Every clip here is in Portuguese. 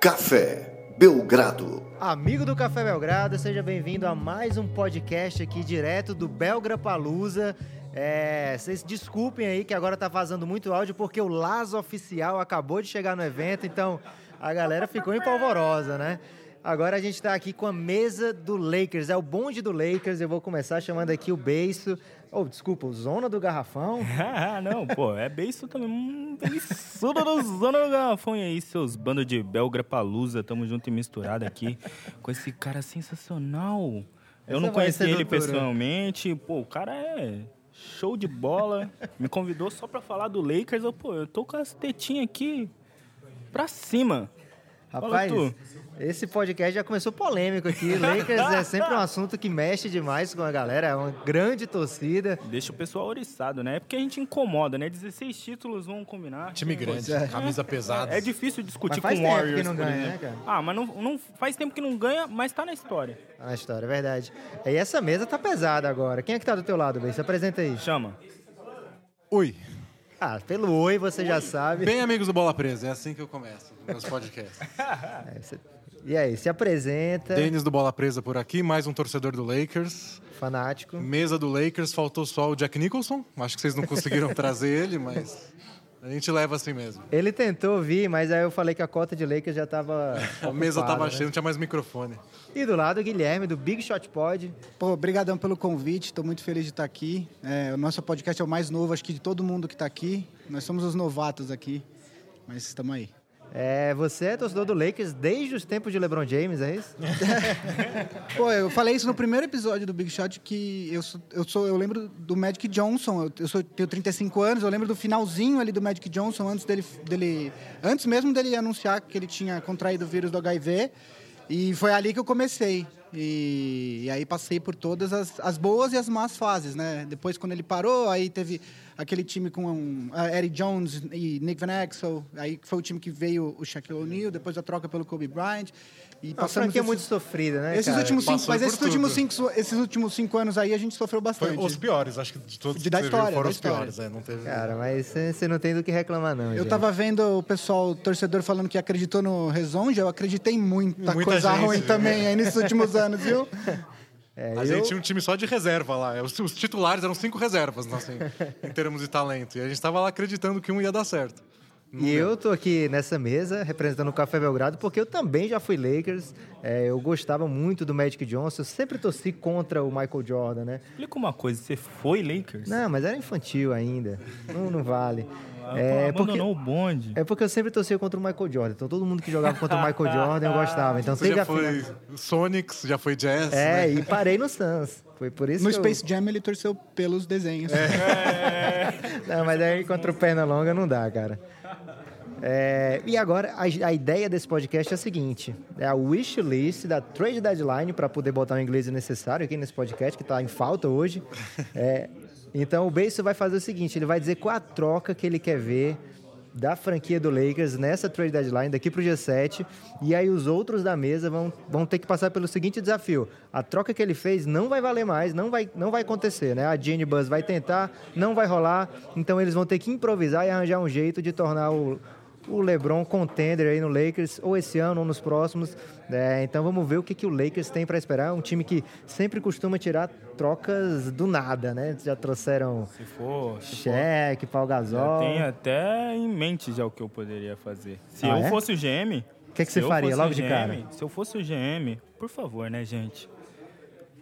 Café Belgrado. Amigo do Café Belgrado, seja bem-vindo a mais um podcast aqui direto do Belgra Palusa. É, vocês desculpem aí que agora tá vazando muito áudio porque o Lazo Oficial acabou de chegar no evento, então a galera ficou empolvorosa, né? Agora a gente está aqui com a mesa do Lakers, é o bonde do Lakers. Eu vou começar chamando aqui o Beiço. Oh, desculpa, o Zona do Garrafão. Ah, não, pô, é beiço também. Hum, do Zona do Garrafão. E aí, seus bandos de Belgra Palusa, tamo junto e misturado aqui com esse cara sensacional. Eu Essa não conheci ele doutora. pessoalmente. Pô, o cara é show de bola. Me convidou só pra falar do Lakers. Eu, pô, eu tô com as tetinhas aqui pra cima. Rapaz, tu. Esse podcast já começou polêmico aqui. Lakers é sempre um assunto que mexe demais com a galera, é uma grande torcida. Deixa o pessoal oriçado, né? É porque a gente incomoda, né? 16 títulos, vamos combinar. Time grande, camisa pesada. É difícil discutir Mas faz com tempo Warriors, que não ganha, né, cara? Ah, mas não, não faz tempo que não ganha, mas tá na história. Tá Na história, é verdade. E essa mesa tá pesada agora. Quem é que tá do teu lado, Beiço? Se apresenta aí. Chama. Oi. Ah, pelo oi você já sabe. Bem amigos do Bola Presa, é assim que eu começo meus podcasts. É, você- E aí, se apresenta, Denis do Bola Presa por aqui, mais um torcedor do Lakers. fanático. Mesa do Lakers, faltou só o Jack Nicholson. Acho que vocês não conseguiram trazer ele, mas a gente leva assim mesmo. Ele tentou vir, mas aí eu falei que a cota de Lakers já tava. A mesa ocupada, tava né? cheia, não tinha mais microfone. E do lado, o Guilherme, do Big Shot Pod. Pô, obrigadão pelo convite, estou muito feliz de estar aqui. É, o nosso podcast é o mais novo, acho que de todo mundo que está aqui. Nós somos os novatos aqui, mas estamos aí. É, você é torcedor do Lakers desde os tempos de LeBron James, é isso? Pô, eu falei isso no primeiro episódio do Big Shot, que eu sou, eu, sou, eu lembro do Magic Johnson, eu, eu sou, tenho 35 anos, eu lembro do finalzinho ali do Magic Johnson, antes dele, dele, antes mesmo dele anunciar que ele tinha contraído o vírus do HIV, e foi ali que eu comecei. E, e aí passei por todas as, as boas e as más fases, né? Depois, quando ele parou, aí teve aquele time com um, uh, Eddie Jones e Nick Van Exel, aí foi o time que veio o Shaquille O'Neal, depois a troca pelo Kobe Bryant. E A franquia é esses- muito sofrida, né? esses cara? últimos cinco, Passou mas esses últimos, cinco, esses últimos cinco anos aí a gente sofreu Foi bastante. os piores, acho que de todos De- da história, viu foram da os história. piores. É, não teve... Cara, mas você não tem do que reclamar, não. Eu gente. tava vendo o pessoal, o torcedor, falando que acreditou no Rezonja, eu acreditei em muita, Muita coisa gente, ruim né? também aí nesses últimos anos, viu? É, a eu- gente tinha um time só de reserva lá. Os, os titulares eram cinco reservas, não, assim, em termos de talento. E a gente tava lá acreditando que um ia dar certo. E eu tô aqui nessa mesa representando o Café Belgrado porque eu também já fui Lakers. É, eu gostava muito do Magic Johnson. Eu sempre torci contra o Michael Jordan, né? Explica uma coisa, você foi Lakers? Não, mas era infantil ainda. Não, não vale. Ah, É porque, o bonde. é porque eu sempre torcia contra o Michael Jordan. Então todo mundo que jogava contra o Michael Jordan eu gostava. Então Você já foi final. Sonics, já foi Jazz. É, né? e parei no Suns. Foi por isso No que eu- Space Jam ele torceu pelos desenhos. Não, mas aí contra o perna longa não dá, cara. É, e agora, a, a ideia desse podcast é a seguinte: é a wish list da trade deadline, para poder botar o inglês necessário aqui nesse podcast, que está em falta hoje. É, então, o Beiso vai fazer o seguinte: ele vai dizer qual a troca que ele quer ver da franquia do Lakers nessa trade deadline daqui para o dia 7. E aí, os outros da mesa vão, vão ter que passar pelo seguinte desafio: a troca que ele fez não vai valer mais, não vai, não vai acontecer, né? A Jenny Buzz vai tentar, não vai rolar. Então, eles vão ter que improvisar e arranjar um jeito de tornar o o LeBron contender aí no Lakers, ou esse ano ou nos próximos. É, então vamos ver o que, que o Lakers tem para esperar. Um time que sempre costuma tirar trocas do nada, né? Já trouxeram Se for, se for Shaq, Paul já Gasol. tem até em mente já o que eu poderia fazer. Se Ah, eu é? fosse o GM... O que que você eu faria logo o de GM, cara? Se eu fosse o GM, por favor, né, gente?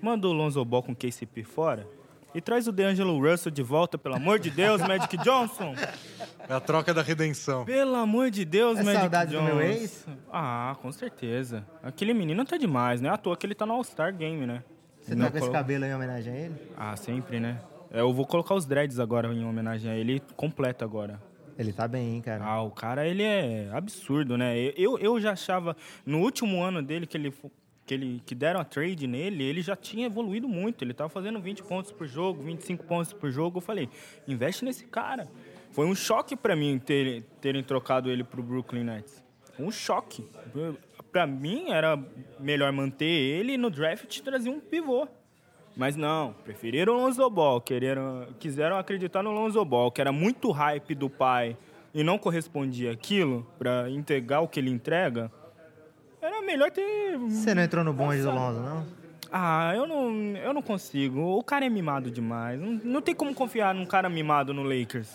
Manda o Lonzo Ball com KCP fora e traz o DeAngelo Russell de volta, pelo amor de Deus, Magic Johnson. É a troca da redenção. Pelo amor de Deus, É Magic saudade do Johnson. meu ex? Ah, com certeza. Aquele menino tá demais, né? À toa que ele tá no All-Star Game, né? Você Não tá com esse cabelo em homenagem a ele? Ah, sempre, né? Eu vou colocar os dreads agora em homenagem a ele, completo agora. Ele tá bem, hein, cara. Ah, o cara, ele é absurdo, né? Eu, eu já achava, no último ano dele, que ele, que ele que deram a trade nele, ele já tinha evoluído muito. Ele tava fazendo 20 pontos por jogo, 25 pontos por jogo. Eu falei, investe nesse cara. Foi um choque pra mim ter, terem trocado ele pro Brooklyn Nets. Um choque. Pra mim, era melhor manter ele e no draft trazer um pivô. Mas não, preferiram o Lonzo Ball, quereram, quiseram acreditar no Lonzo Ball, que era muito hype do pai e não correspondia aquilo para entregar o que ele entrega. era melhor ter. Você não entrou no bonde do Lonzo, não? Ah, eu não, eu não consigo. O cara é mimado demais. Não, não tem como confiar num cara mimado no Lakers.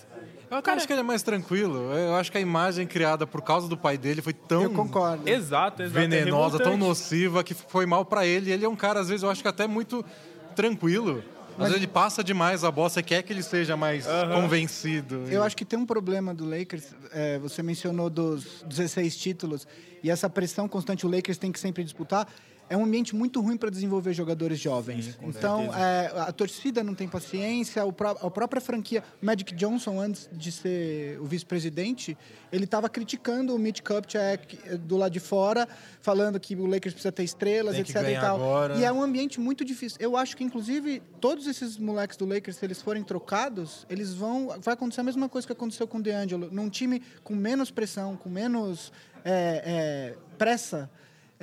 Eu até acho que ele é mais tranquilo. Eu acho que a imagem criada por causa do pai dele foi tão Eu concordo. Exato, exato. é venenosa, tão revoltante. nociva, que foi mal pra ele. Ele é um cara, às vezes, eu acho que até muito tranquilo. Às vezes ele passa demais a bola, você quer que ele seja mais convencido. Eu acho que tem um problema do Lakers. é, você mencionou dos 16 títulos e essa pressão constante o Lakers tem que sempre disputar. É um ambiente muito ruim para desenvolver jogadores jovens. então, é, a torcida não tem paciência, o pró- a própria franquia. O Magic Johnson, antes de ser o vice-presidente, ele estava criticando o Mitch Kupchak eh, do lado de fora, falando que o Lakers precisa ter estrelas, Tem etc. E, tal. agora. e é um ambiente muito difícil. Eu acho que, inclusive, todos esses moleques do Lakers, se eles forem trocados, eles vão. Vai acontecer a mesma coisa que aconteceu com o DeAngelo. Num time com menos pressão, com menos é, é, pressa.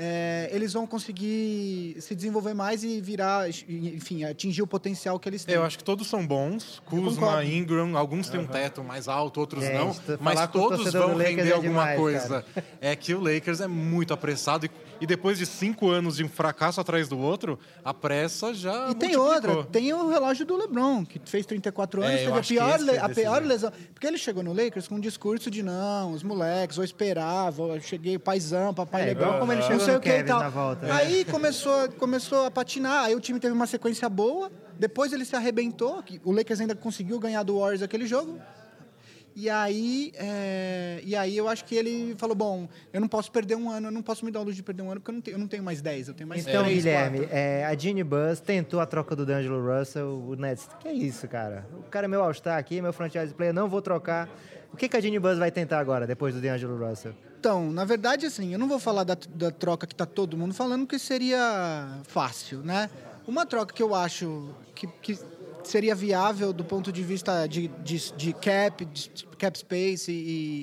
É, eles vão conseguir se desenvolver mais e virar, enfim, atingir o potencial que eles têm. Eu acho que todos são bons. Kuzma. Ingram, alguns têm um teto mais alto, outros Gente, não. Mas todos vão render é alguma demais, coisa. É que o Lakers é muito apressado e, e depois de cinco anos de um fracasso atrás do outro, a pressa já E tem multiplicou. outra, tem o relógio do LeBron, que fez 34 anos, É, eu teve a pior, foi a pior lesão. Porque ele chegou no Lakers com um discurso de não, os moleques, vou esperar, vou, eu cheguei paizão, papai É, legal. como ele não chegou sei no o que e tal. volta. né? Aí começou, começou a patinar, aí o time teve uma sequência boa, depois ele se arrebentou, o Lakers ainda conseguiu ganhar do Warriors aquele jogo. E aí, é, e aí eu acho que ele falou, bom, eu não posso perder um ano, eu não posso me dar o luxo de perder um ano, porque eu não tenho, eu não tenho mais 10, eu tenho mais Então, 3, Guilherme, 4. é, a Ginny Buzz tentou a troca do D'Angelo Russell, o Nets. Que é isso, cara? O cara é meu All-Star aqui, meu franchise player, não vou trocar. O que, que a Ginny Buzz vai tentar agora, depois do D'Angelo Russell? Então, na verdade, assim, eu não vou falar da, da troca que está todo mundo falando, porque seria fácil, né? Uma troca que eu acho que, que seria viável do ponto de vista de, de, de cap, de cap space e,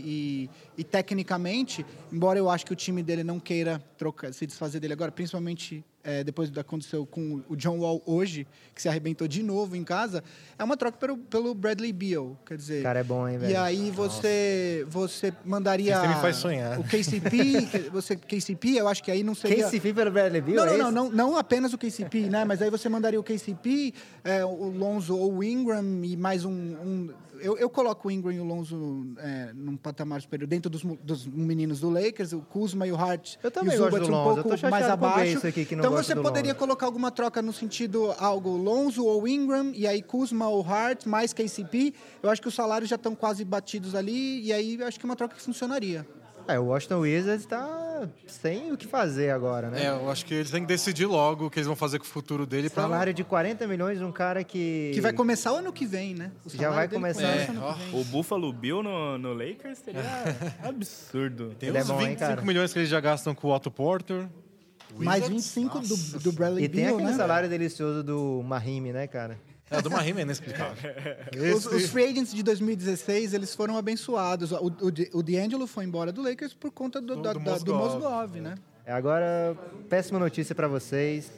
e, e tecnicamente, embora eu acho que o time dele não queira trocar, se desfazer dele agora, principalmente é, depois do que aconteceu com o John Wall hoje, que se arrebentou de novo em casa, é uma troca pelo, pelo Bradley Beal, quer dizer... O cara é bom, hein, E velho? aí você, você mandaria Você me faz sonhar. o KCP, que- você KCP, eu acho que aí não seria KCP pelo Bradley Beal, não, é não, não, não, não apenas o KCP, né? Mas aí você mandaria o KCP, é, o Lonzo ou o Ingram e mais um. um- eu, eu coloco o Ingram e o Lonzo é, num patamar superior dentro dos, dos meninos do Lakers, o Kuzma e o Hart. Eu também e o gosto do um Lonzo, eu pouco mais abaixo. Aqui que não então você poderia Lonzo. colocar alguma troca no sentido algo Lonzo ou Ingram e aí Kuzma ou Hart mais KCP. Eu acho que os salários já estão quase batidos ali e aí eu acho que é uma troca que funcionaria. É, o Washington Wizards tá sem o que fazer agora, né? É, eu acho que eles têm que decidir logo o que eles vão fazer com o futuro dele. pra- Salário de 40 milhões um cara que... Que vai começar o ano que vem, né? O Já vai começar. começa É, ano ó. que vem. O Buffalo Bill no, no Lakers seria absurdo. Tem Ele é uns bom, hein, 25 cara? milhões que eles já gastam com o Otto Porter. Mais Wizards? 25 do, do Bradley E tem Beal, aquele né? salário delicioso do Mahimi, né, cara? É, do Mahim é inexplicável. Os, os free agents de 2016, eles foram abençoados. O, o, o D'Angelo foi embora do Lakers por conta do, Do- da- do do Mozgov. Mozgov, né? É, Agora, péssima notícia pra vocês.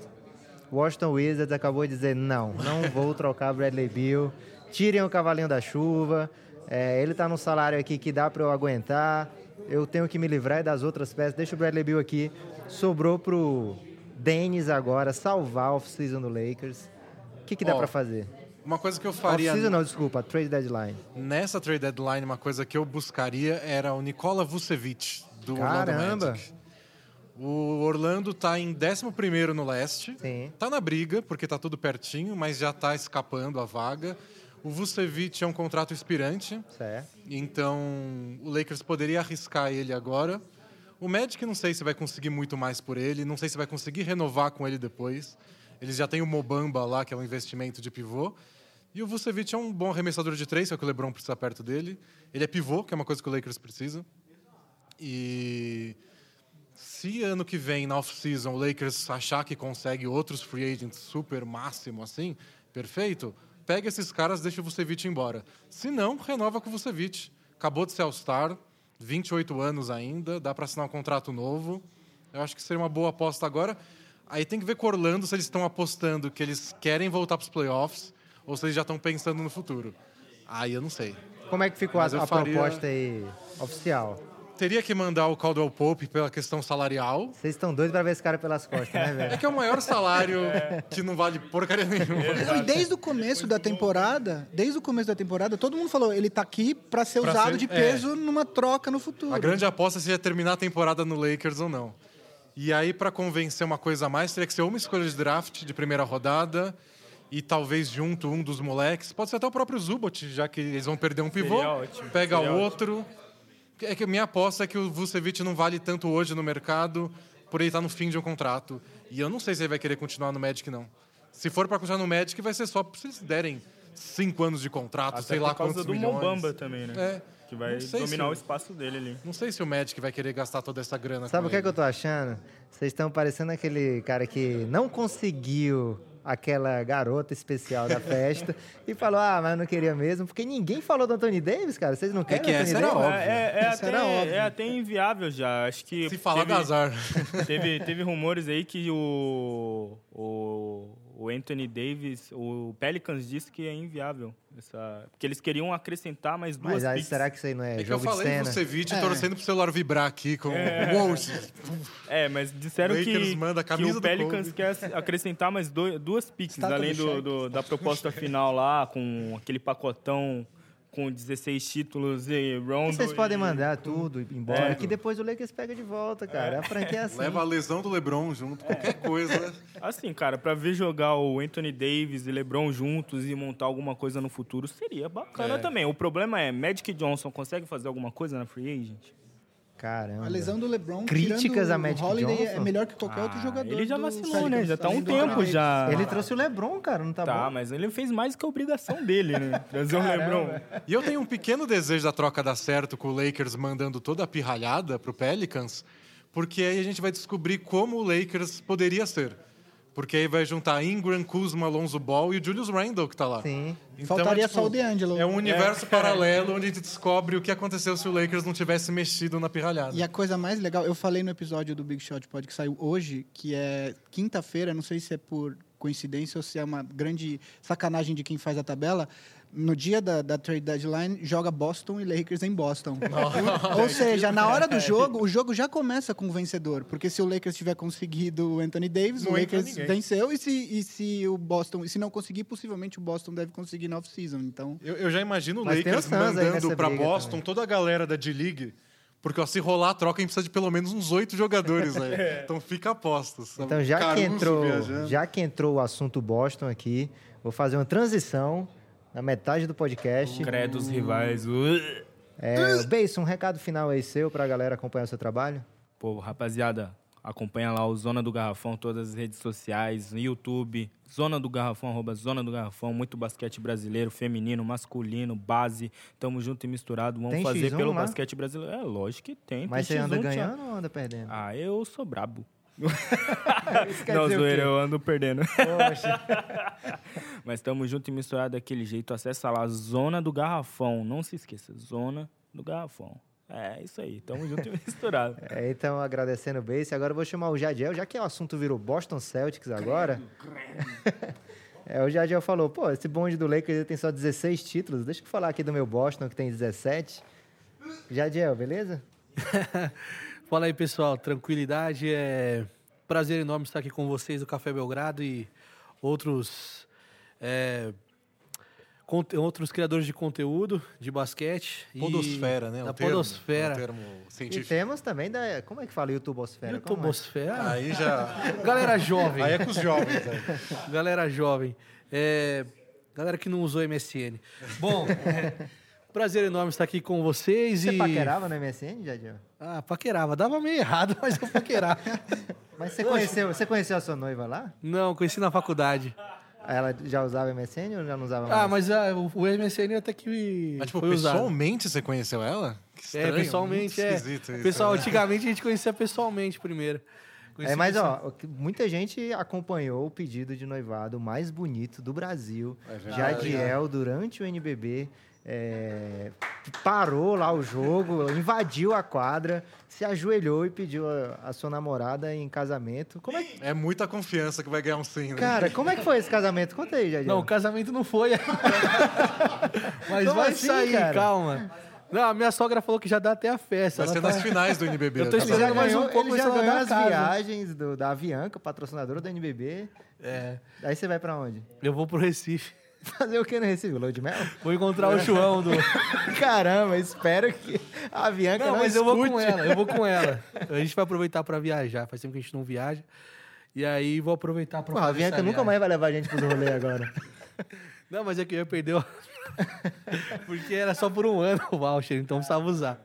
Washington Wizards acabou de dizer não, não vou trocar Bradley Beal. Tirem o cavalinho da chuva. É, ele tá num salário aqui que dá pra eu aguentar. Eu tenho que me livrar das outras peças. Deixa o Bradley Beal aqui. Sobrou pro Dennis agora salvar a off-season do Lakers. O que, que dá Ó, pra fazer? Uma coisa que eu faria Off-season não, desculpa, trade deadline. nessa trade deadline, uma coisa que eu buscaria era o Nikola Vucevic, do Orlando Caramba! Magic. O Orlando tá em 11º no leste. Sim. Tá na briga, porque tá tudo pertinho, mas já tá escapando a vaga. O Vucevic é um contrato expirante, Certo. então o Lakers poderia arriscar ele agora. O Magic não sei se vai conseguir muito mais por ele, não sei se vai conseguir renovar com ele depois. Eles já têm o Mobamba lá, que é um investimento de pivô. E o Vucevic é um bom arremessador de três, que é o que o LeBron precisa perto dele. Ele é pivô, que é uma coisa que o Lakers precisa. E se ano que vem, na off-season, o Lakers achar que consegue outros free agents super máximo assim, perfeito, pega esses caras, deixa o Vucevic embora. Se não, renova com o Vucevic. Acabou de ser All-Star, 28 anos ainda, dá para assinar um contrato novo. Eu acho que seria uma boa aposta agora. Aí tem que ver com Orlando se eles estão apostando que eles querem voltar para os playoffs ou se eles já estão pensando no futuro. Aí eu não sei. Como é que ficou a, Mas a faria- proposta aí oficial? Teria que mandar o Caldwell Pope pela questão salarial. Vocês estão doidos pra ver esse cara pelas costas, né, É velho? que é o maior salário que não vale porcaria nenhuma. E desde o começo da temporada, desde o começo da temporada, todo mundo falou, ele tá aqui pra ser Pra usado ser- de é. peso numa troca no futuro. A grande aposta é se ia terminar a temporada no Lakers ou não. E aí, para convencer uma coisa a mais, teria que ser uma escolha de draft de primeira rodada e talvez junto um dos moleques. Pode ser até o próprio Zubot, já que eles vão perder um pivô. Seria ótimo, Pega seria outro. É que a minha aposta é que o Vucevic não vale tanto hoje no mercado por ele estar no fim de um contrato. E eu não sei se ele vai querer continuar no Magic, não. Se for para continuar no Magic, vai ser só se eles derem cinco anos de contrato, Até sei por lá causa quantos do milhões. Mobamba também, né? É. Que vai dominar se- o espaço dele ali. Não sei se o Magic vai querer gastar toda essa grana Sabe o que, é que eu tô achando? Vocês estão parecendo aquele cara que não conseguiu aquela garota especial da festa e falou, ah, mas eu não queria mesmo, porque ninguém falou do Anthony Davis, cara. Vocês não querem que essa era Davis? óbvio. É, é, é Isso era até, óbvio. é até inviável já. Acho que. Se falar teve, do azar. Teve, teve rumores aí que o, o, o Anthony Davis, o Pelicans disse que é inviável. Essa, porque eles queriam acrescentar mais duas Mas aí, picks. será que isso aí não é, É que eu jogo de falei cena? do Ceviche É. torcendo pro celular vibrar aqui com o Wolves. É, mas disseram Lakers que, manda a que o Pelicans quer acrescentar mais dois, duas picks, além do do- da proposta final lá, com aquele pacotão com 16 títulos e Rondo. Vocês podem e- mandar tudo embora, É. que depois o Lakers pega de volta, cara. A franquia é assim. Leva a lesão do LeBron junto, qualquer coisa. Assim, cara, pra ver jogar o Anthony Davis e LeBron juntos e montar alguma coisa no futuro seria bacana É. também. O problema é, Magic Johnson consegue fazer alguma coisa na Free Agent? Caramba. A lesão do LeBron, Críticas a Magic o Holiday, é Johnson? melhor que qualquer outro Ah, jogador Ele já vacilou, né? Já tá um tempo já. Ele trouxe o LeBron, cara, não tá, Tá, bom? mas ele fez mais que a obrigação dele, né? Trazer o LeBron. E eu tenho um pequeno desejo da troca dar certo com o Lakers mandando toda a pirralhada pro Pelicans, porque aí a gente vai descobrir como o Lakers poderia ser. Porque aí vai juntar Ingram, Kuzma, Alonso Ball e o Julius Randle que tá lá. Sim. Faltaria só o DeAngelo. É um universo paralelo onde a gente descobre o que aconteceu se o Lakers não tivesse mexido na pirralhada. E a coisa mais legal, eu falei no episódio do Big Shot Pod que saiu hoje, que é quinta-feira, não sei se é por coincidência ou se é uma grande sacanagem de quem faz a tabela. No dia da, da trade deadline, joga Boston e Lakers em Boston. ou seja, na hora do jogo, o jogo já começa com o vencedor. Porque se o Lakers tiver conseguido o Anthony Davis, Não o Lakers venceu. E se, e se o Boston, e se não conseguir, possivelmente o Boston deve conseguir na off-season. Então, Eu, eu já imagino o Lakers mandando briga Boston também. toda a galera da D-League. Porque ó, se rolar a troca, a gente precisa de pelo menos uns oito jogadores aí. Então fica apostas. Então, já que, entrou, viajando. já que entrou o assunto Boston aqui, vou fazer uma transição na metade do podcast. Credos rivais. Uh. É, Beisson, um recado final aí seu pra galera acompanhar o seu trabalho. Pô, rapaziada, acompanha lá o Zona do Garrafão, todas as redes sociais, no YouTube, Zona do Garrafão, arroba Zona do Garrafão, muito basquete brasileiro, feminino, masculino, base, tamo junto e misturado, vamos Tem fazer X1 pelo lá? basquete brasileiro. É, lógico que tem. Mas tem você anda X1, ganhando ou anda perdendo? Ah, eu sou brabo. Não, zoeira, eu ando perdendo. Poxa. Mas tamo junto e misturado daquele jeito. Acessa lá, Zona do Garrafão. Não se esqueça, Zona do Garrafão. É isso aí, tamo junto e misturado. É, então, agradecendo o Base. Agora eu vou chamar o Jadiel, já que o assunto virou Boston Celtics agora. é, o Jadiel falou, pô, esse bonde do Lakers ele tem só 16 títulos. Deixa eu falar aqui do meu Boston, que tem 17. Jadiel, beleza? Fala aí, pessoal. Tranquilidade. É prazer enorme estar aqui com vocês do Café Belgrado e outros é, outros criadores de conteúdo de basquete. e Podosfera, né? Da o termo, podosfera. termo E científico. temos também da... Como é que fala? YouTubosfera? É? YouTubosfera. Aí já. Galera jovem. Aí é com os jovens. Aí. Galera jovem. É, galera que não usou MSN. Bom, é, prazer enorme estar aqui com vocês. Você e... paquerava no MSN, Jadiel? Ah, paquerava. Dava meio errado, mas eu paquerava. Mas você conheceu, você conheceu a sua noiva lá? não, conheci na faculdade. Ela já usava MSN ou já não usava mais? Ah, mas ah, o, MSN até que Mas, tipo, foi usado. pessoalmente você conheceu ela? Que É, estranho, pessoalmente, muito é. esquisito isso, Pessoal, né? antigamente a gente conhecia pessoalmente primeiro. Conhecia É, mas pessoal- ó, muita gente acompanhou o pedido de noivado mais bonito do Brasil. É. Jadiel, durante o NBB, é, parou lá o jogo, invadiu a quadra, se ajoelhou e pediu a, a sua namorada em casamento. Como é que- É muita confiança que vai ganhar um sim, né? cara, como é que foi esse casamento? Conta aí, Jadiel. Não, o casamento não foi. mas Como vai assim, sair, cara? calma. Não, a minha sogra falou que já dá até a festa. Vai ser tá- nas finais do NBB. Eu tô tá? Esperando mais um pouco ele já ganhou as casa. viagens do, da Avianca, patrocinadora do NBB. É, Aí você vai pra onde? eu vou pro Recife. Fazer o que no Recife? Lua de mel? Vou encontrar o João do. Caramba, espero que a Avianca não, Não, mas eu vou com escute. ela, eu vou com ela. A gente vai aproveitar pra viajar. Faz tempo que a gente não viaja. E aí vou aproveitar pra Pô, a essa nunca mais vai levar a gente pros rolê agora. Não, mas é que eu ia perder o... Porque era só por um ano o voucher, então precisava usar.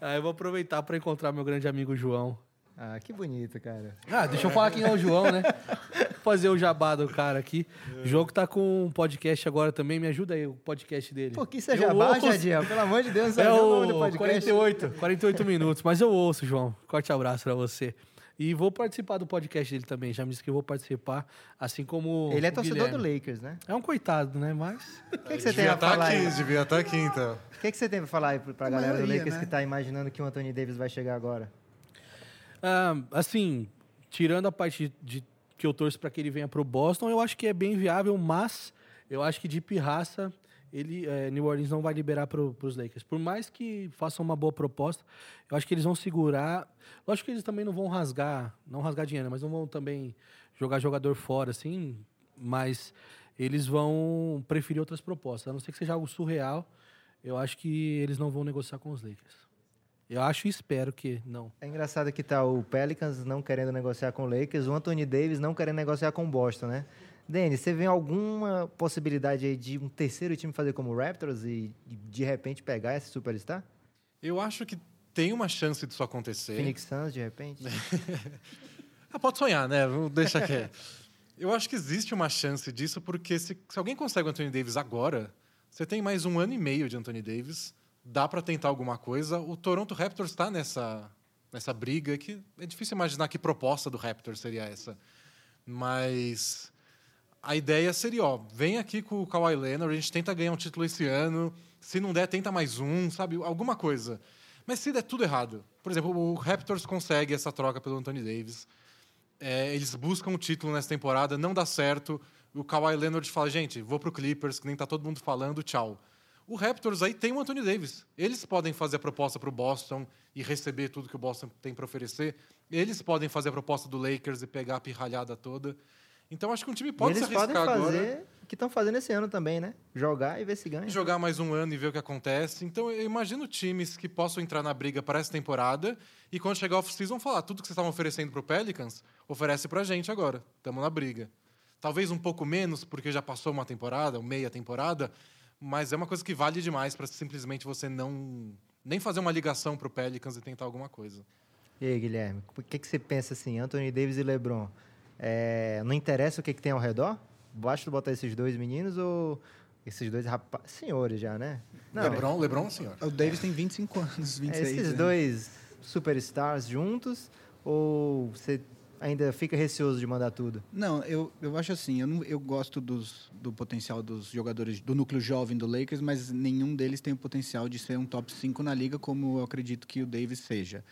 Aí eu vou aproveitar pra encontrar meu grande amigo João. Ah, que bonito, cara. Ah, deixa eu falar quem é o João, né? Fazer o jabá do cara aqui. O João que tá com um podcast agora também. Me ajuda aí, o podcast dele. Pô, que isso é Eu jabá, ouço. Jadiel? Pelo amor de Deus, não É o nome do podcast. 48, 48 minutos. Mas eu ouço, João. Corte abraço pra você. E vou participar do podcast dele também. Já me disse que eu vou participar, assim como Ele é o torcedor Guilherme. do Lakers, né? É um coitado, né? Mas... O que, que você tem Devia a estar falar aqui, aí? devia estar aqui, então. O que, que você tem pra falar aí pra A galera do maioria, Lakers né? que tá imaginando que o Anthony Davis vai chegar agora? Ah, assim, tirando a parte de que eu torço para que ele venha para o Boston, eu acho que é bem viável, mas eu acho que de pirraça ele, eh, New Orleans não vai liberar para os Lakers. Por mais que façam uma boa proposta, eu acho que eles vão segurar. Lógico que eles também não vão rasgar, não rasgar dinheiro, mas não vão também jogar jogador fora, assim. Mas eles vão preferir outras propostas. A não ser que seja algo surreal, eu acho que eles não vão negociar com os Lakers. Eu acho e espero que não. É engraçado que tá o Pelicans não querendo negociar com o Lakers, o Anthony Davis não querendo negociar com o Boston, né? Denis, você vê alguma possibilidade aí de um terceiro time fazer como o Raptors e de repente pegar esse superstar? Eu acho que tem uma chance disso acontecer. Phoenix Suns, de repente? Ah, pode sonhar, né? Que é. Eu acho que existe uma chance disso, porque se, se alguém consegue o Anthony Davis agora, você tem mais um ano e meio de Anthony Davis, dá para tentar alguma coisa. O Toronto Raptors está nessa, nessa briga que é difícil imaginar que proposta do Raptors seria essa. Mas a ideia seria, ó, vem aqui com o Kawhi Leonard, a gente tenta ganhar um título esse ano, se não der, tenta mais um, sabe? Alguma coisa. Mas se der tudo errado, por exemplo, o Raptors consegue essa troca pelo Anthony Davis, é, eles buscam o título nessa temporada, não dá certo. O Kawhi Leonard fala, gente, vou pro Clippers, que nem tá todo mundo falando, tchau. O Raptors aí tem o Anthony Davis. Eles podem fazer a proposta para o Boston e receber tudo que o Boston tem para oferecer. Eles podem fazer a proposta do Lakers e pegar a pirralhada toda. Então acho que um time pode e eles se arriscar podem agora fazer o que estão fazendo esse ano também, né? Jogar e ver se ganha. jogar mais um ano e ver o que acontece. Então eu imagino times que possam entrar na briga para essa temporada e quando chegar off-season falar tudo que vocês estavam oferecendo para o Pelicans, oferece para a gente agora. Estamos na briga. Talvez um pouco menos, porque já passou uma temporada, meia temporada, mas é uma coisa que vale demais para simplesmente você não nem fazer uma ligação para o Pelicans e tentar alguma coisa. E aí, Guilherme, o que, que você pensa assim, Anthony Davis e LeBron? É, não interessa o que, que tem ao redor? Basta botar esses dois meninos ou esses dois rapazes... Senhores já, né? Não, LeBron, LeBron, senhor. O Davis tem 25 anos, 26. esses né? dois superstars juntos ou você ainda fica receoso de mandar tudo? Não, eu, eu acho assim, eu, não, eu gosto dos, do potencial dos jogadores do núcleo jovem do Lakers, mas nenhum deles tem o potencial de ser um top 5 na liga, como eu acredito que o Davis seja.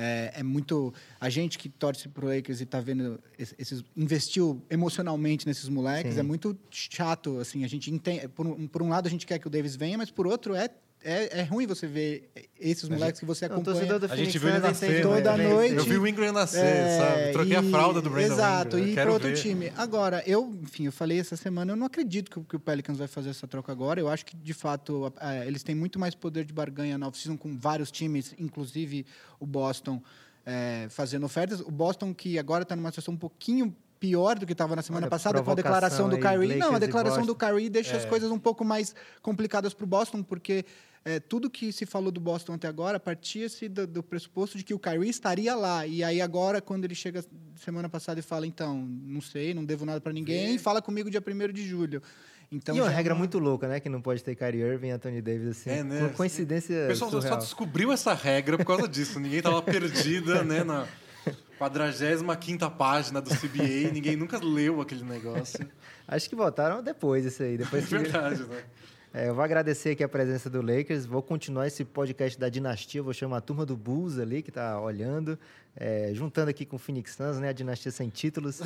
É, é muito. A gente que torce pro Lakers e tá vendo es- esses. investiu emocionalmente nesses moleques, Sim. é muito chato. Assim, a gente entende. Por um, por um lado, a gente quer que o Davis venha, mas por outro, é. É, é ruim você ver esses moleques que você o acompanha. do A gente viu ele nascer, entende né? Toda bem noite. Eu vi o Ingram nascer, É, sabe? Troquei a e- fralda do Brandon Exato, Ingram. e para outro ver. time. Agora, eu, enfim, eu falei essa semana, eu não acredito que, o- que o Pelicans vai fazer essa troca agora. Eu acho que, de fato, a- a- eles têm muito mais poder de barganha na off-season com vários times, inclusive o Boston, é, fazendo ofertas. O Boston, que agora está numa situação um pouquinho pior do que estava na semana Olha, passada com a declaração do aí, Kyrie. Não, a declaração do. Kyrie deixa É. as coisas um pouco mais complicadas para o Boston, porque é, tudo que se falou do Boston até agora partia-se do, do pressuposto de que o Kyrie estaria lá. E aí agora, quando ele chega semana passada e fala, então, não sei, não devo nada para ninguém, fala comigo dia 1 de julho. Então, e uma é regra uma- muito louca, né? Que não pode ter Kyrie Irving e Anthony Davis assim. É, né? Uma coincidência O pessoal só surreal. descobriu essa regra por causa disso. Ninguém tava perdida, né, na 45 página do CBA. Ninguém nunca leu aquele negócio. Acho que votaram depois isso aí. É Depois que... verdade, né? É, eu vou agradecer aqui a presença do Lakers. Vou continuar esse podcast da dinastia. Vou chamar a turma do Bulls ali, que está olhando. É, juntando aqui com o Phoenix Suns, né? A dinastia sem títulos.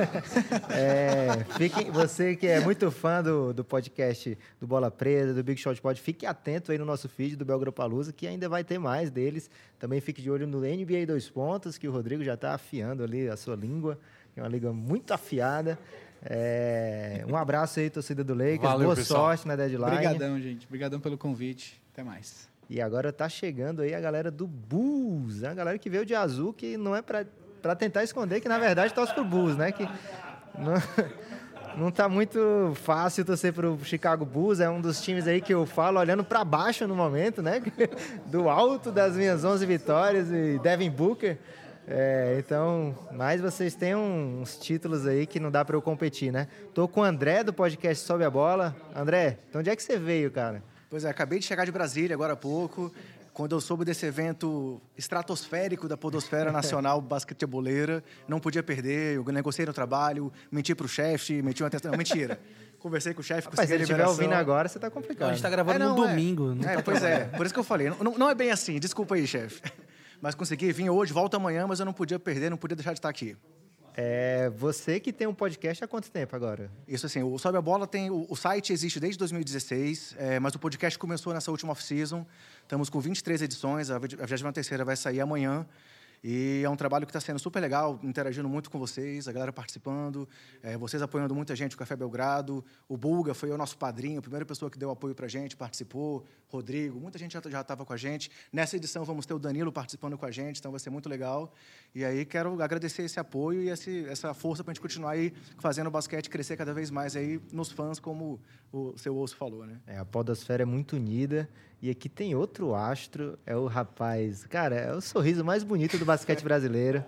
é, fique, você que é muito fã do, do podcast do Bola Presa, do Big Shot Pod, fique atento aí no nosso feed do Belgropalusa, que ainda vai ter mais deles. Também fique de olho no NBA Dois Pontos, que o Rodrigo já está afiando ali a sua língua, é uma língua muito afiada. É, um abraço aí, torcida do Lakers. Valeu, Boa pessoal. sorte na deadline. Obrigadão, gente. Obrigadão pelo convite. Até mais. E agora tá chegando aí a galera do Bulls, né? a galera que veio de azul, que não é pra tentar esconder, que na verdade torce pro Bulls, né? Que não, não tá muito fácil torcer pro Chicago Bulls, é um dos times aí que eu falo olhando pra baixo no momento, né? Do alto das minhas 11 vitórias e Devin Booker. É, então, mas vocês têm uns títulos aí que não dá pra eu competir, né? Tô com o André do podcast Sobe a Bola. André, então onde é que você veio, cara? Pois é, acabei de chegar de Brasília agora há pouco, quando eu soube desse evento estratosférico da Podosfera Nacional Basqueteboleira. Não podia perder, eu negociei no trabalho, menti pro chefe, meti uma atenção. Não, mentira. Conversei com o chefe, se consegui a ele estiver liberação. ouvindo agora, você tá Então, a complicado. gente tá gravando É, num não, é. domingo. não É, tá pois é, por isso que eu falei. Não, não é bem assim, desculpa aí, chefe. Mas consegui, vim hoje, volto amanhã, mas eu não podia perder, não podia deixar de estar aqui. É, você que tem um podcast há quanto tempo agora? Isso assim, o Sobe a Bola tem. O, o site existe desde 2016, é, mas o podcast começou nessa última off-season. Estamos com 23 edições, a 23 vai sair amanhã. E é um trabalho que está sendo super legal, interagindo muito com vocês, a galera participando, é, vocês apoiando muita gente, o Café Belgrado. O Bulga foi o nosso padrinho, a primeira pessoa que deu apoio para a gente, participou. Rodrigo, muita gente já estava com a gente. Nessa edição vamos ter o Danilo participando com a gente, então vai ser muito legal. E aí quero agradecer esse apoio e esse, essa força para a gente continuar aí fazendo o basquete crescer cada vez mais aí nos fãs, como o seu Osso falou, né? É, a podosfera é muito unida. E aqui tem outro astro, é o rapaz... Cara, é o sorriso mais bonito do basquete brasileiro.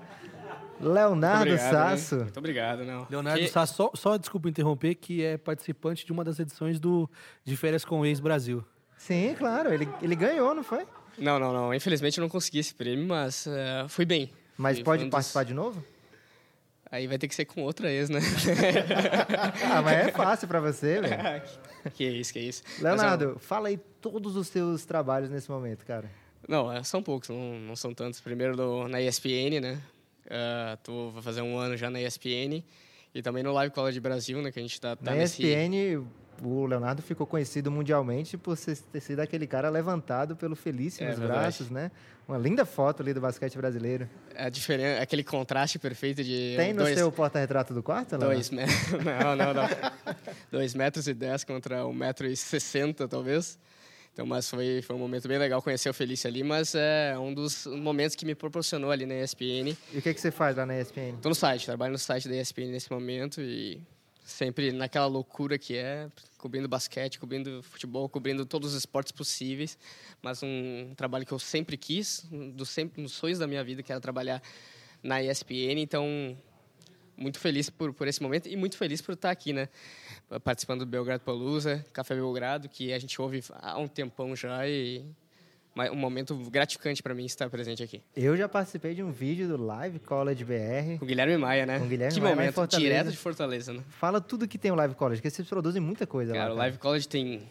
Leonardo Muito obrigado, né? Sasso. Muito obrigado, não. Leonardo Que- Sá, só, só desculpa interromper, que é participante de uma das edições do De Férias com o Ex-Brasil. Sim, claro, ele, ele ganhou, não foi? Não, não, não. Infelizmente eu não consegui esse prêmio, mas eh, fui bem. Mas Fui- pode um dos- participar de novo? Aí vai ter que ser com outra ex, né? Ah, mas é fácil pra você, velho. que isso, que isso. Mas, ó, Leonardo, fala aí todos os seus trabalhos nesse momento, cara. Não, é, são poucos, não, não são tantos. Primeiro na ESPN, né? Ah, tô, vou fazer um ano já na ESPN. E também no Live College Brasil, né? Que a gente tá, tá Na nesse... ESPN, o Leonardo ficou conhecido mundialmente por ter sido aquele cara levantado pelo Felício É nos verdade. braços, né? Uma linda foto ali do basquete brasileiro. A diferença, aquele contraste perfeito de... Tem no dois, seu porta-retrato do quarto, Leonardo? Dois metros. Não, não, não. dois metros e dez contra um metro e sessenta, talvez. Então, mas foi, foi um momento bem legal conhecer o Felício ali, mas é um dos momentos que me proporcionou ali na ESPN. E o que, que você faz lá na ESPN? Tô no site, trabalho no site da ESPN nesse momento e sempre naquela loucura que é, cobrindo basquete, cobrindo futebol, cobrindo todos os esportes possíveis, mas um trabalho que eu sempre quis, um dos sempre dos sonhos da minha vida, que era trabalhar na ESPN, então muito feliz por, por esse momento e muito feliz por estar aqui, né? Participando do Belgrado Palusa, Café Belgrado, que a gente ouve há um tempão já e um momento gratificante para mim estar presente aqui. Eu já participei de um vídeo do Live College BR. Com o Guilherme Maia, né? Com o Guilherme que Maia momento, direto de Fortaleza, né? Fala tudo que tem o Live College, porque vocês produzem muita coisa Cara, lá. o Live College tem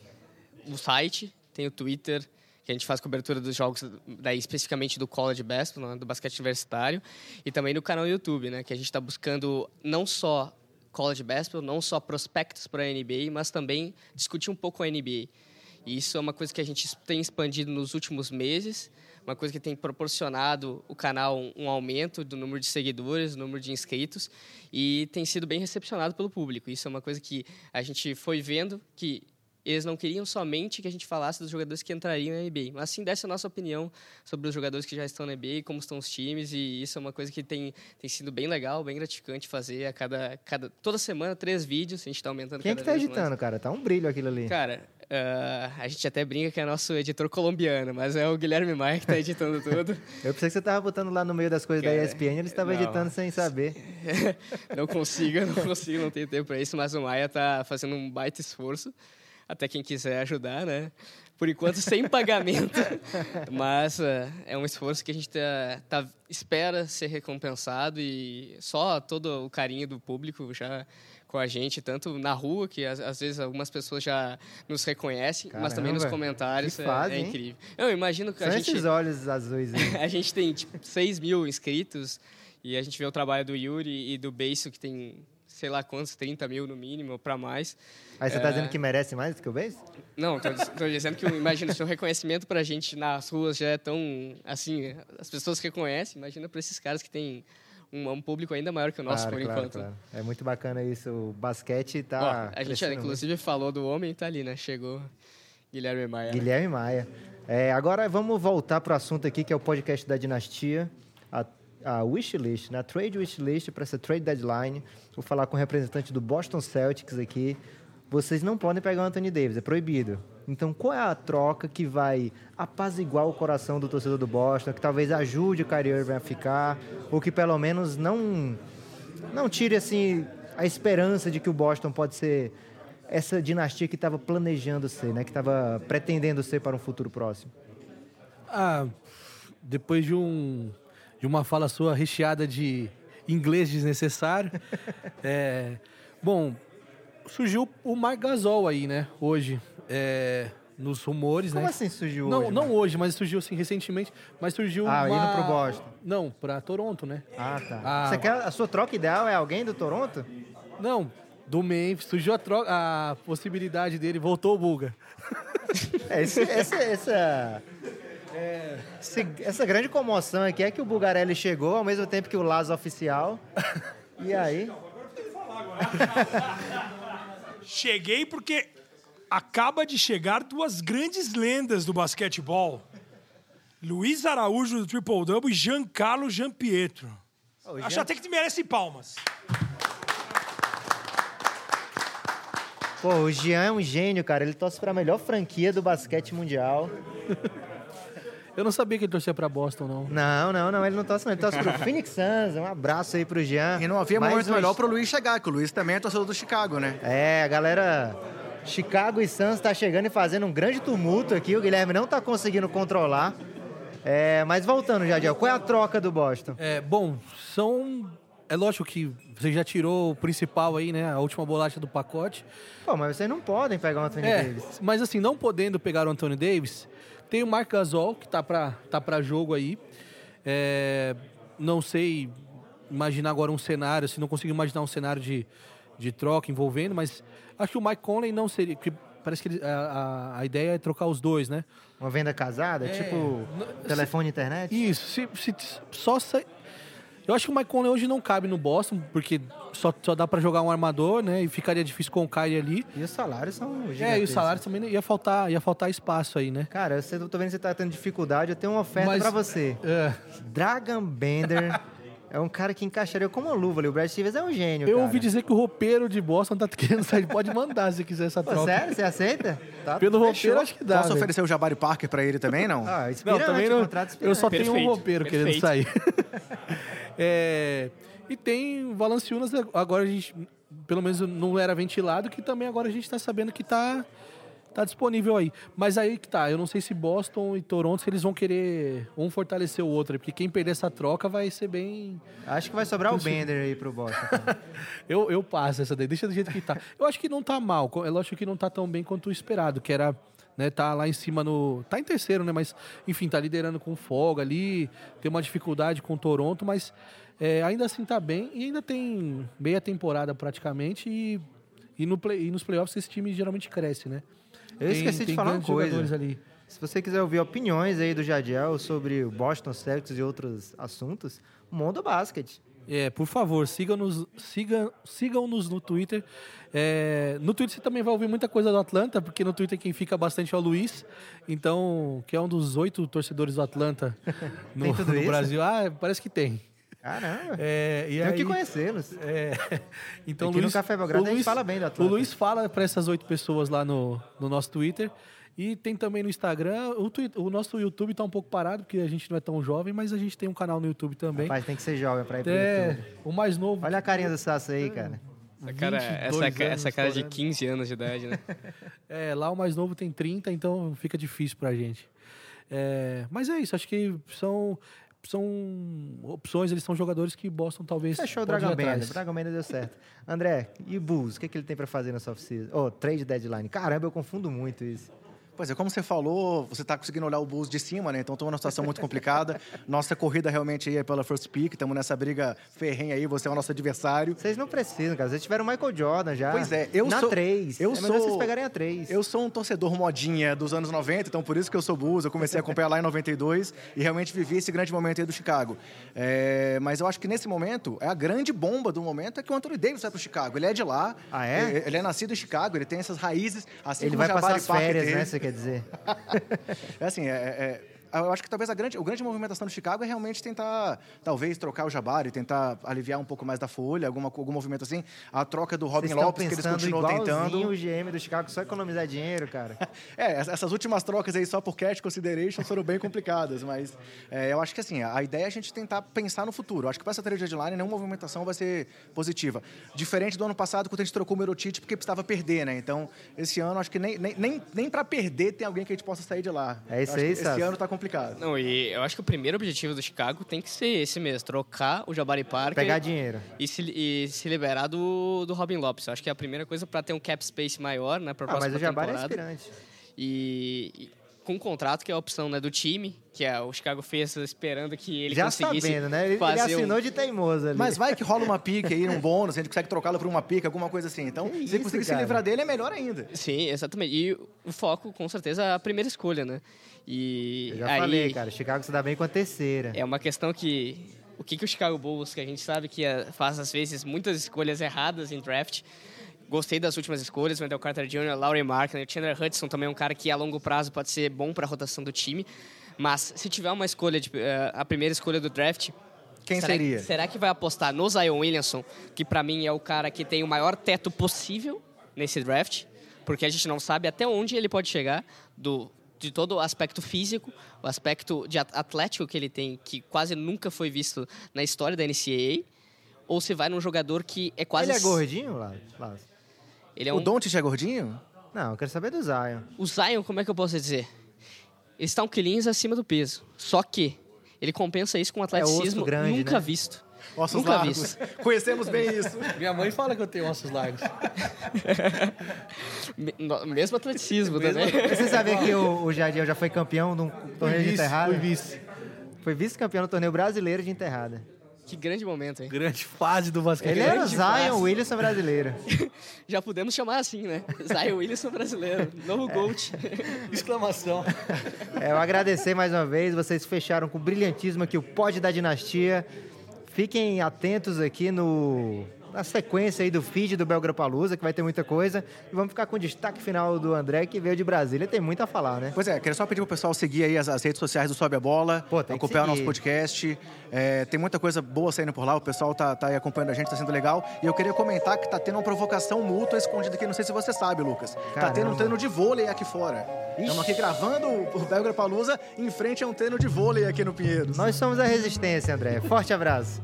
o site, tem o Twitter, que a gente faz cobertura dos jogos, daí especificamente do College Basketball, né, do basquete universitário, e também no canal YouTube, né, que a gente está buscando não só College Basketball, não só prospectos para a NBA, mas também discutir um pouco a NBA. E isso é uma coisa que a gente tem expandido nos últimos meses, uma coisa que tem proporcionado o canal um, um aumento do número de seguidores, do número de inscritos, e tem sido bem recepcionado pelo público. Isso é uma coisa que a gente foi vendo que eles não queriam somente que a gente falasse dos jogadores que entrariam na NBA, mas sim desse a nossa opinião sobre os jogadores que já estão na NBA, como estão os times, e isso é uma coisa que tem, tem sido bem legal, bem gratificante fazer a cada, cada toda semana três vídeos, a gente está aumentando Quem é cada que tá vez mais. editando, cara? Tá um brilho aquilo ali. Cara, ah, a gente até brinca que é nosso editor colombiano, mas é o Guilherme Maia que está editando tudo. Eu pensei que você tava botando lá no meio das coisas da ESPN, ele estava editando sem saber. não consigo, não consigo, não tenho tempo para isso, mas o Maia está fazendo um baita esforço. Até quem quiser ajudar, né? Por enquanto, sem pagamento. Mas ah, é um esforço que a gente tá, tá- espera ser recompensado e só todo o carinho do público já com a gente, tanto na rua, que às, às vezes algumas pessoas já nos reconhecem, mas também nos Caramba, comentários. que é- fase, é, hein? incrível. Eu imagino que São a gente, esses olhos azuis a gente tem tipo, 6 mil inscritos e a gente vê o trabalho do Yuri e do Beiso, que tem sei lá quantos, 30 mil no mínimo, ou para mais. Aí você tá É. dizendo que merece mais do que o Base? Não, tô dizendo que, imagina, se o reconhecimento pra gente nas ruas já é tão, assim, as pessoas reconhecem, imagina para esses caras que têm um, um público ainda maior que o nosso, claro, por claro, enquanto. claro. É muito bacana isso. O basquete tá. Ó, a gente, inclusive, falou do homem, tá ali, né? Chegou Guilherme Maia. muito. Guilherme Maia. É, agora vamos voltar pro assunto aqui, que é o podcast da Dinastia. A, a wishlist, né? A trade wishlist para essa trade deadline. Vou falar com o representante do Boston Celtics aqui. Vocês não podem pegar o Anthony Davis, é proibido. Então, qual é a troca que vai apaziguar o coração do torcedor do Boston, que talvez ajude o Kyrie Irving a ficar, ou que pelo menos não não tire assim a esperança de que o Boston pode ser essa dinastia que estava planejando ser, né? Que estava pretendendo ser para um futuro próximo. Ah, depois de um de uma fala sua recheada de inglês desnecessário, é, bom, surgiu o Marc Gasol aí, né? Hoje, é, nos rumores, Como né? assim surgiu não, hoje? não mano? hoje, mas surgiu assim recentemente, mas surgiu Ah, uma... indo pro Boston. Não, para Toronto, né? Ah, tá. Ah. Você quer a sua troca ideal é alguém do Toronto? Não, do Memphis, surgiu a, troca, a possibilidade dele, voltou o Buga. É, esse- essa, essa, esse- essa grande comoção aqui é que o Bugarelli chegou ao mesmo tempo que o Lazo oficial. E aí? Cheguei porque acaba de chegar duas grandes lendas do basquetebol. Luiz Araújo do Triple Double e Giancarlo Giampietro. Ô, Acho Jean- até que merece palmas. Pô, o Jean é um gênio, cara. Ele torce para a melhor franquia do basquete mundial. Eu não sabia que ele torcia pra Boston, não. Não, não, não. Ele não torce, não. Ele torce pro Phoenix Suns. Um abraço aí pro Jean. E não havia Mais momento um- melhor pro Luiz chegar, que o Luiz também é torcedor do Chicago, né? É, a galera. Chicago e Suns tá chegando e fazendo um grande tumulto aqui. O Guilherme não tá conseguindo controlar. É, mas voltando, Jadiel, qual é a troca do Boston? É, bom, são. É lógico que você já tirou o principal aí, né? A última bolacha do pacote. Pô, mas vocês não podem pegar o Anthony É, Davis. mas assim, não podendo pegar o Anthony Davis, tem o Marc Gasol, que tá pra, tá pra jogo aí. É, não sei imaginar agora um cenário, assim, não consigo imaginar um cenário de, de troca envolvendo, mas acho que o Mike Conley não seria. Porque parece que ele- a, a, ideia é trocar os dois, né? Uma venda casada? É. Tipo, telefone e internet? Isso, se, se só sa... Eu acho que o Mike Conley hoje não cabe no Boston, porque só, só dá pra jogar um armador, né? E ficaria difícil com o Kyrie ali. E os salários são É, e os salários também ia faltar, ia faltar espaço aí, né? Cara, eu tô vendo que você tá tendo dificuldade. Eu tenho uma oferta pra você. É. Dragon Bender é um cara que encaixaria como uma luva ali. O Brad Stevens é um gênio, Eu cara. ouvi dizer que o roupeiro de Boston tá querendo sair. Pode mandar se quiser essa Pô, troca. sério? Você aceita? Tá, Pelo fechou. roupeiro, acho que dá. Posso velho. oferecer o Jabari Parker pra ele também, não? Ah, Não, também não. Eu só inspirante. tenho um Perfeito, roupeiro querendo perfeito. sair. É, e tem o Valanciunas, agora a gente, pelo menos não era ventilado, que também agora a gente tá sabendo que tá, tá disponível aí. Mas aí que tá, eu não sei se Boston e Toronto, se eles vão querer um fortalecer o outro, porque quem perder essa troca vai ser bem... Acho que vai sobrar o Bender aí pro Boston. Eu, eu passo essa daí, deixa do jeito que tá. Eu acho que não tá mal, é lógico que não tá tão bem quanto o esperado, que era, né, tá lá em cima no... Tá em terceiro, né, mas, enfim, tá liderando com folga ali, tem uma dificuldade com o Toronto, mas é, ainda assim tá bem e ainda tem meia temporada praticamente e, e, no play, e nos playoffs esse time geralmente cresce, né? Eu Tem- esqueci de tem falar uma coisa. ali. Se você quiser ouvir opiniões aí do Jadiel sobre o Boston Celtics e outros assuntos, Mundo Basket. É, por favor, sigam-nos siga, sigam-nos no Twitter. É, no Twitter você também vai ouvir muita coisa do Atlanta, porque no Twitter quem fica bastante é o Luiz, então, que é um dos oito torcedores do Atlanta no, no? Brasil. Ah, parece que tem. Caramba. É, e Tenho aí, que conhecê-los. é, então, Aqui no Luiz, Café Belgrado o a gente Luiz- fala bem O Atlanta. Luiz fala para essas oito pessoas lá no, no nosso Twitter. E tem também no Instagram. O, Twi- o nosso YouTube tá um pouco parado, porque a gente não é tão jovem, mas a gente tem um canal no YouTube também. Rapaz, tem que ser jovem pra ir pro É, YouTube. o mais novo. Olha a carinha do Sasso aí, cara. Essa cara, 22 essa, anos essa cara de estourando. 15 anos de idade, né? É, lá o mais novo tem 30, então fica difícil pra gente. É, mas é isso, acho que são. São opções, eles são jogadores que Boston talvez. Fechou o Dragon atrás. O Dragon Band deu certo. André, e o Bulls? O que, que ele tem pra fazer nessa off-season? Oh, trade deadline. Caramba, eu confundo muito isso. Pois é, como você falou, você está conseguindo olhar o Bulls de cima, né? Então estamos numa situação muito complicada. Nossa corrida realmente aí é pela first pick, estamos nessa briga ferrenha aí, você é o nosso adversário. Vocês não precisam, cara. Vocês tiveram o Michael Jordan já. Pois é, eu Na sou- 3. eu é sou- vocês pegarem a 3. Eu sou um torcedor modinha dos anos 90, então por isso que eu sou Bulls. Eu comecei a acompanhar lá em 92 e realmente vivi esse grande momento aí do Chicago. É, mas eu acho que nesse momento, é a grande bomba do momento é que o Anthony Davis vai para o Chicago. Ele é de lá. Ah, é? Ele é nascido em Chicago, ele tem essas raízes, assim Ele vai passar as férias, teve. né? Quer dizer? É assim, é, é- eu acho que talvez a grande, o grande movimentação do Chicago é realmente tentar, talvez, trocar o Jabari, tentar aliviar um pouco mais da folha, alguma, algum movimento assim. A troca do Robin Lopes, que eles continuam tentando. o GM do Chicago, só economizar dinheiro, cara. É, ess- essas últimas trocas aí só por cash consideration foram bem complicadas, mas é, eu acho que assim, a ideia é a gente tentar pensar no futuro. Eu acho que para essa trade deadline nenhuma movimentação vai ser positiva. Diferente do ano passado, quando a gente trocou o Merotite porque precisava perder, né? Então, esse ano, acho que nem, nem, nem, nem para perder tem alguém que a gente possa sair de lá. É isso aí. Esse ano tá complicado. Não, e eu acho que o primeiro objetivo do Chicago tem que ser esse mesmo, trocar o Jabari Parker Pegar dinheiro. e se, e se liberar do, do Robin Lopes. Eu acho que é a primeira coisa para ter um cap space maior, né, para Ah, mas o Jabari é temporada. aspirante. E, e com um contrato que é a opção né, do time, que é o Chicago fez esperando que ele Já conseguisse sabendo, né? Ele, ele assinou um... de teimoso ali. Mas vai que rola uma pique aí, um bônus, a gente consegue trocá-la por uma pique, alguma coisa assim. Então, Que se isso, conseguir se cara? livrar dele, é melhor ainda. Sim, exatamente. E o foco, com certeza, é a primeira escolha, né? E Eu já aí, falei, cara. Chicago se dá bem com a terceira. É uma questão que o que, que o Chicago Bulls, que a gente sabe que eh, faz às vezes muitas escolhas erradas em draft. Gostei das últimas escolhas, Wendell Carter Jr., Laurie Markkinen, Chandler Hudson também é um cara que a longo prazo pode ser bom para a rotação do time. Mas se tiver uma escolha, de, eh, a primeira escolha do draft, Quem será, seria? Será que vai apostar no Zion Williamson, que para mim é o cara que tem o maior teto possível nesse draft? Porque a gente não sabe até onde ele pode chegar do de todo o aspecto físico, o aspecto de at- atlético que ele tem, que quase nunca foi visto na história da NCAA, ou se vai num jogador que é quase... Ele é gordinho, Lázaro? Ele é O um... Doncic é gordinho? Não, eu quero saber do Zion. O Zion, como é que eu posso dizer? Ele está um quilinhos acima do peso. Só que ele compensa isso com um atleticismo grande, nunca né? visto. Ossos Nunca largos. visto. Conhecemos bem isso. Minha mãe fala que eu tenho ossos largos. Mesmo atleticismo também. Você sabia que o, o Jadiel já foi campeão de um torneio de enterrada? fui vice. Foi vice-campeão do torneio brasileiro de enterrada. Que grande momento, hein? Grande fase do basquete. Ele era o grande Zion fase. Williamson brasileiro. Já podemos chamar assim, né? Zion Williamson brasileiro. Novo GOAT. Exclamação. É, eu agradecer mais uma vez, vocês fecharam com brilhantismo aqui o Pod da Dinastia. Fiquem atentos aqui no na sequência aí do feed do Belgrapalusa, que vai ter muita coisa. E vamos ficar com o destaque final do André, que veio de Brasília. Tem muito a falar, né? Pois é, queria só pedir pro pessoal seguir aí as, as redes sociais do Sobe a Bola, Pô, acompanhar o nosso podcast. É, tem muita coisa boa saindo por lá, o pessoal tá, tá aí acompanhando a gente, tá sendo legal. E eu queria comentar que tá tendo uma provocação mútua escondida aqui, não sei se você sabe, Lucas. Tá tendo um Caramba. treino de vôlei aqui fora. Estamos aqui gravando o o Belgra Palusa em frente a um treino de vôlei aqui no Pinheiros. Nós somos a Resistência, André. Forte abraço.